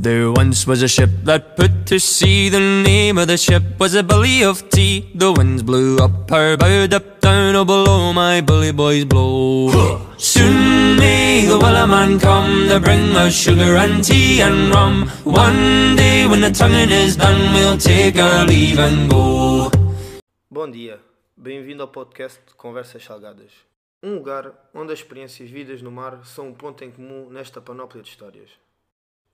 There once was a ship that put to sea. The name of the ship was a Billy of Tea. The winds blew up her bow, up down, oh below my bully boys blow. Soon may the Wellerman come to bring us sugar and tea and rum. One day when the tonguing is done, we'll take our leave and go. Bom dia, bem-vindo ao podcast Conversas Salgadas. Um lugar onde as experiências vidas no mar são um ponto em comum nesta panóplia de histórias.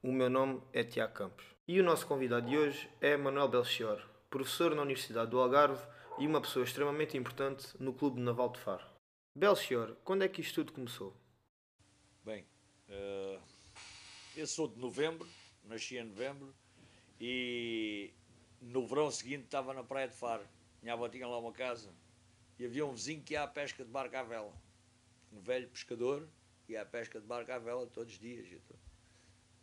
O meu nome é Tiago Campos e o nosso convidado de hoje é Manuel Belchior, professor na Universidade do Algarve e uma pessoa extremamente importante no Clube Naval de Faro. Belchior, quando é que isto tudo começou? Bem, uh, eu sou de novembro, nasci em novembro e no verão seguinte estava na praia de Faro. Minha avó tinha lá uma casa e havia um vizinho que ia à pesca de barco à vela. Um velho pescador ia à pesca de barco à vela todos os dias.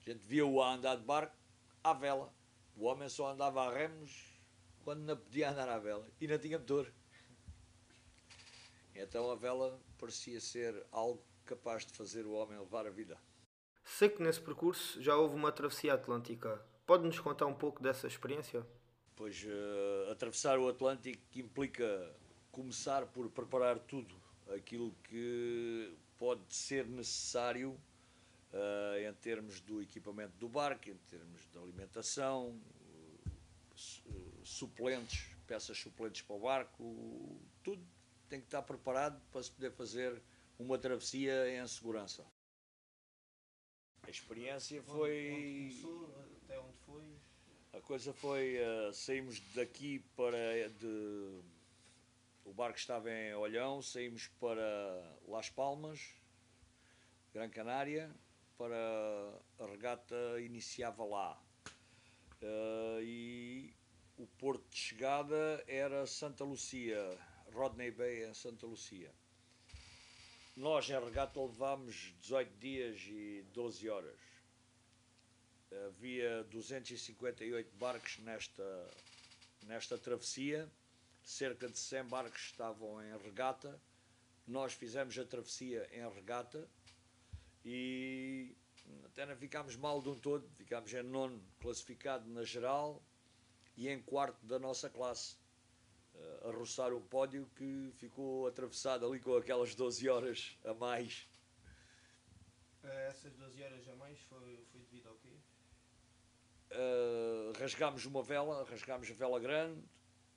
A gente via-o a andar de barco à vela. O homem só andava a remos quando não podia andar à vela e não tinha motor. Então a vela parecia ser algo capaz de fazer o homem levar a vida. Sei que nesse percurso já houve uma travessia atlântica. Pode-nos contar um pouco dessa experiência? Pois uh, atravessar o Atlântico implica começar por preparar tudo aquilo que pode ser necessário uh, em termos do equipamento do barco, em termos de alimentação, uh, suplentes, peças suplentes para o barco, tudo tem que estar preparado para se poder fazer uma travessia em segurança. A experiência foi. Onde começou, até onde foi? A coisa foi. Uh, saímos daqui para. De, o barco estava em Olhão, saímos para Las Palmas, Gran Canária, para a regata iniciava lá. Uh, e o porto de chegada era Santa Lucia, Rodney Bay em Santa Lucia. Nós em regata levámos 18 dias e 12 horas. Havia 258 barcos nesta, nesta travessia, cerca de 100 barcos estavam em regata. Nós fizemos a travessia em regata e até não ficámos mal de um todo, ficámos em nono classificado na geral e em quarto da nossa classe. Uh, a roçar o pódio que ficou atravessado ali com aquelas 12 horas a mais. Eh, essas 12 horas a mais foi, foi devido ao quê? Uh, rasgámos uma vela, rasgámos a vela grande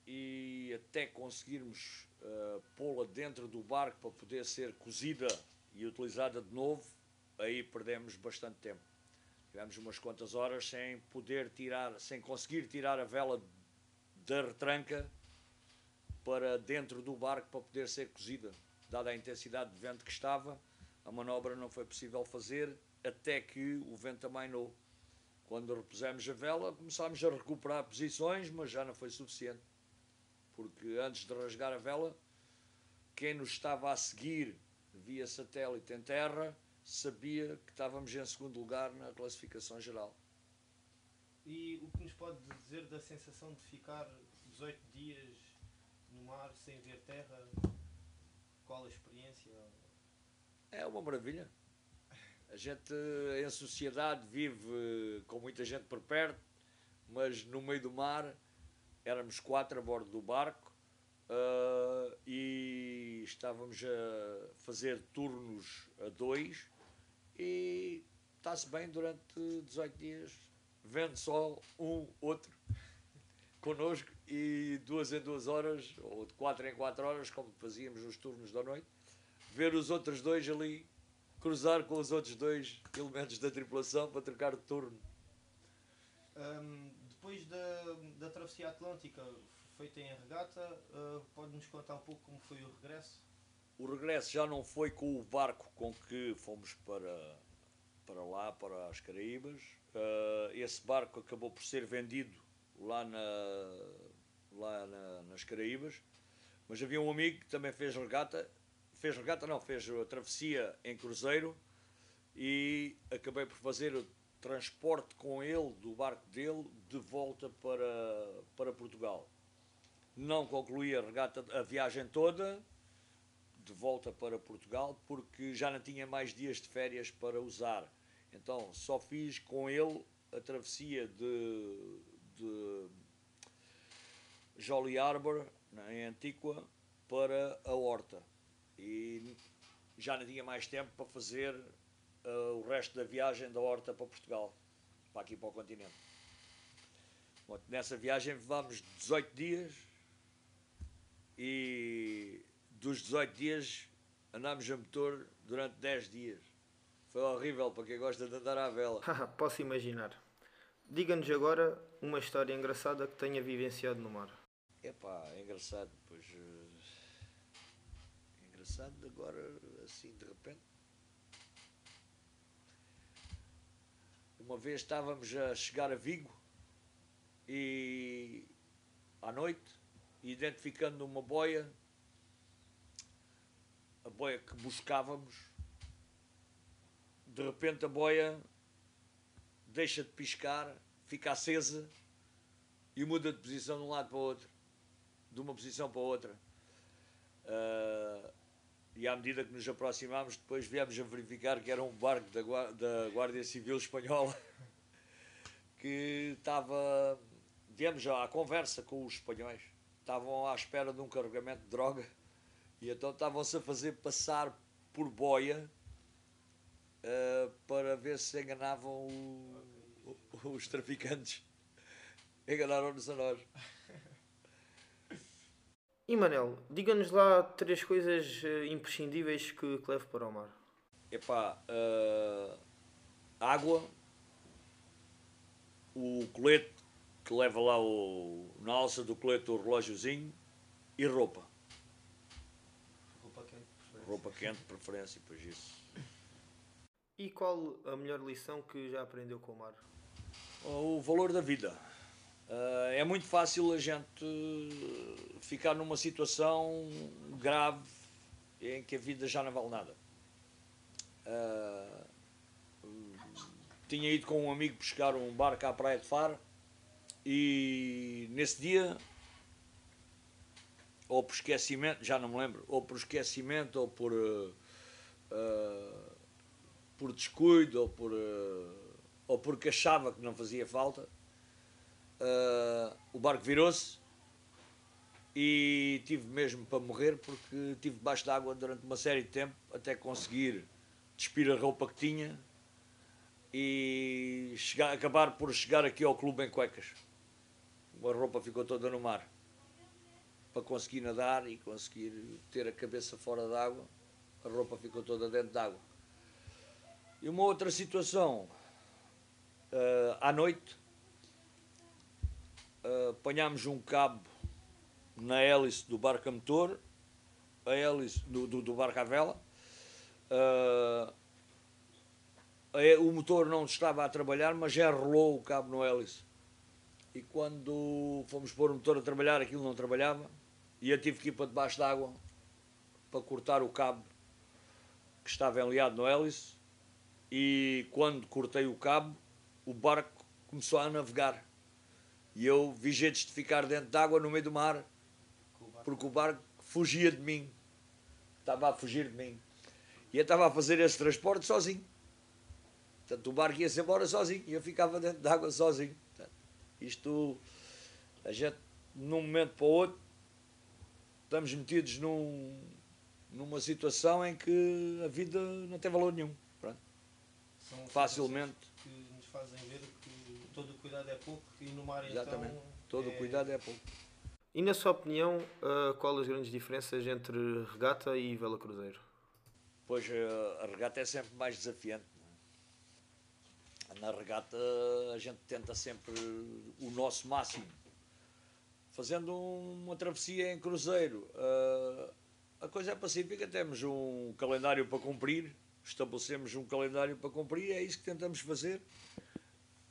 e até conseguirmos uh, pô-la dentro do barco para poder ser cozida e utilizada de novo, aí perdemos bastante tempo. Tivemos umas quantas horas sem poder tirar, sem conseguir tirar a vela da retranca para dentro do barco para poder ser cozida. Dada a intensidade de vento que estava, a manobra não foi possível fazer até que o vento amainou. Quando repusemos a vela, começámos a recuperar posições, mas já não foi suficiente. Porque antes de rasgar a vela, quem nos estava a seguir via satélite em terra sabia que estávamos em segundo lugar na classificação geral. E o que nos pode dizer da sensação de ficar 18 dias no mar sem ver terra? Qual a experiência? É uma maravilha. A gente em sociedade vive com muita gente por perto, mas no meio do mar éramos quatro a bordo do barco uh, e estávamos a fazer turnos a dois e está-se bem durante 18 dias, vendo sol, um, outro, connosco, e duas em duas horas, ou de quatro em quatro horas, como fazíamos nos turnos da noite, ver os outros dois ali, cruzar com os outros dois elementos da tripulação para trocar de turno. Um, depois da, da travessia atlântica feita em regata, uh, pode-nos contar um pouco como foi o regresso? O regresso já não foi com o barco com que fomos para, para lá, para as Caraíbas. Uh, esse barco acabou por ser vendido lá, na, lá na, nas Caraíbas. Mas havia um amigo que também fez regata. Fez regata, não, fez a travessia em cruzeiro e acabei por fazer o transporte com ele, do barco dele, de volta para, para Portugal. Não concluí a regata, a viagem toda, de volta para Portugal porque já não tinha mais dias de férias para usar. Então só fiz com ele a travessia de, de Jolly Harbour, em Antigua, para a Horta. E já não tinha mais tempo para fazer uh, o resto da viagem da Horta para Portugal, para aqui para o continente. Bom, nessa viagem levámos 18 dias e dos 18 dias andámos a motor durante 10 dias. Foi horrível para quem gosta de andar à vela. Posso imaginar. Diga-nos agora uma história engraçada que tenha vivenciado no mar. Epá, é engraçado, pois. Uh, engraçado agora, assim, de repente. Uma vez estávamos a chegar a Vigo e à noite, identificando uma boia, boia que buscávamos, de repente a boia deixa de piscar, fica acesa e muda de posição de um lado para o outro, de uma posição para outra. Uh, e à medida que nos aproximámos, depois viemos a verificar que era um barco da, da Guardia Civil Espanhola que estava. Viemos à conversa com os espanhóis, estavam à espera de um carregamento de droga e então estavam-se a fazer passar por boia uh, para ver se enganavam o, o, os traficantes. Enganaram-nos a nós. E Manel, diga-nos lá três coisas uh, imprescindíveis que, que leve para o mar. Epá, uh, água, o colete que leva lá o, na alça do colete o relógiozinho e roupa. Roupa quente, preferência, pois isso. E qual a melhor lição que já aprendeu com o mar? O valor da vida. Uh, é muito fácil a gente ficar numa situação grave em que a vida já não vale nada. Uh, tinha ido com um amigo pescar um barco à praia de Faro e nesse dia, ou por esquecimento, já não me lembro, ou por esquecimento ou por, uh, por descuido ou por, ou porque achava que não fazia falta, uh, o barco virou-se e tive mesmo para morrer porque tive debaixo d'água durante uma série de tempo até conseguir despir a roupa que tinha e chegar, acabar por chegar aqui ao clube em cuecas. A roupa ficou toda no mar. Para conseguir nadar e conseguir ter a cabeça fora d'água, a roupa ficou toda dentro d'água. E uma outra situação, uh, à noite, uh, apanhámos um cabo na hélice do barco a motor, a hélice do, do, do barco à vela. Uh, o motor não estava a trabalhar, mas já rolou o cabo no hélice. E quando fomos pôr o motor a trabalhar, aquilo não trabalhava. E eu tive que ir para debaixo d'água para cortar o cabo que estava enliado no hélice. E quando cortei o cabo, o barco começou a navegar. E eu vi jeitos de ficar dentro d'água no meio do mar, porque o barco fugia de mim. Estava a fugir de mim. E eu estava a fazer esse transporte sozinho. Portanto, o barco ia-se embora sozinho e eu ficava dentro d'água sozinho. Portanto, isto, a gente, num momento para o outro, estamos metidos num, numa situação em que a vida não tem valor nenhum. Pronto. São Facilmente. Que nos fazem ver que todo o cuidado é pouco e no mar Exatamente. então. Todo o é... cuidado é pouco. E na sua opinião, uh, qual as grandes diferenças entre regata e vela cruzeiro? Pois uh, a regata é sempre mais desafiante. É? Na regata a gente tenta sempre o nosso máximo. Fazendo uma travessia em cruzeiro, uh, a coisa é pacífica, temos um calendário para cumprir, estabelecemos um calendário para cumprir, é isso que tentamos fazer.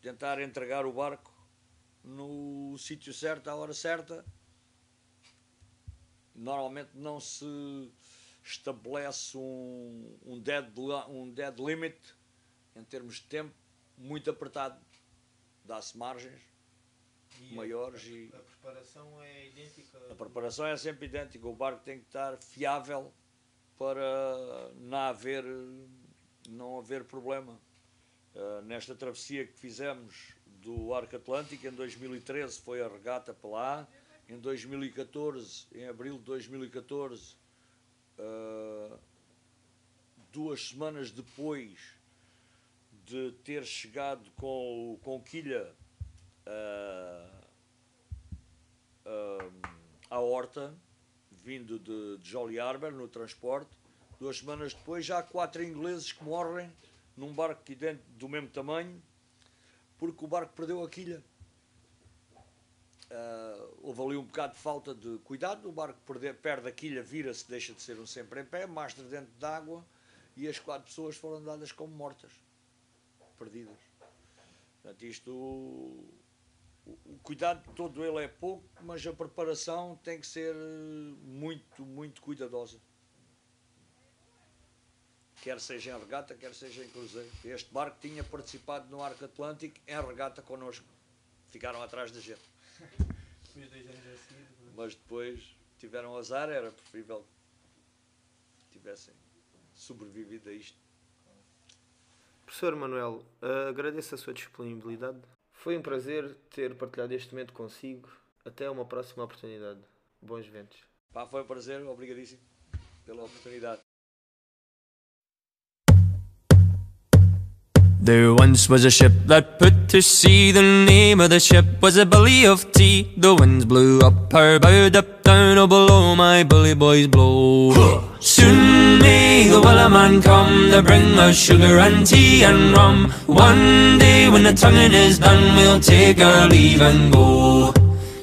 Tentar entregar o barco no sítio certo, à hora certa. Normalmente não se estabelece um, um, dead, um dead limit em termos de tempo muito apertado. Dá-se margens E maiores a, e a preparação é idêntica. a preparação é sempre idêntica. O barco tem que estar fiável para não haver, não haver problema. Uh, nesta travessia que fizemos do Arco Atlântico, em 2013 foi a regata para lá, em 2014, em abril de 2014, uh, duas semanas depois de ter chegado com, com quilha uh, uh, à horta, vindo de, de Jolly Harbour, no transporte, duas semanas depois já há quatro ingleses que morrem num barco do mesmo tamanho, porque o barco perdeu a quilha. Uh, houve ali um bocado de falta de cuidado, o barco perde, perde a quilha, vira-se, deixa de ser um sempre em pé, mástra dentro d'água e as quatro pessoas foram dadas como mortas, perdidas. Portanto, isto, o, cuidado todo ele é pouco, mas a preparação tem que ser muito, muito cuidadosa quer seja em regata, quer seja em cruzeiro. Este barco tinha participado no Arco Atlântico em regata connosco. Ficaram atrás da gente. Mas depois tiveram azar, era preferível que tivessem sobrevivido a isto. Professor Manuel, agradeço a sua disponibilidade. Foi um prazer ter partilhado este momento consigo. Até uma próxima oportunidade. Bons ventos. Pá, foi um prazer, obrigadíssimo pela oportunidade. There once was a ship that put to sea. The name of the ship was a Billy of Tea. The winds blew up her bow, up down, oh below my bully boys blow. Soon may the Wellerman come to bring us sugar and tea and rum. One day when the tonguing is done, we'll take our leave and go.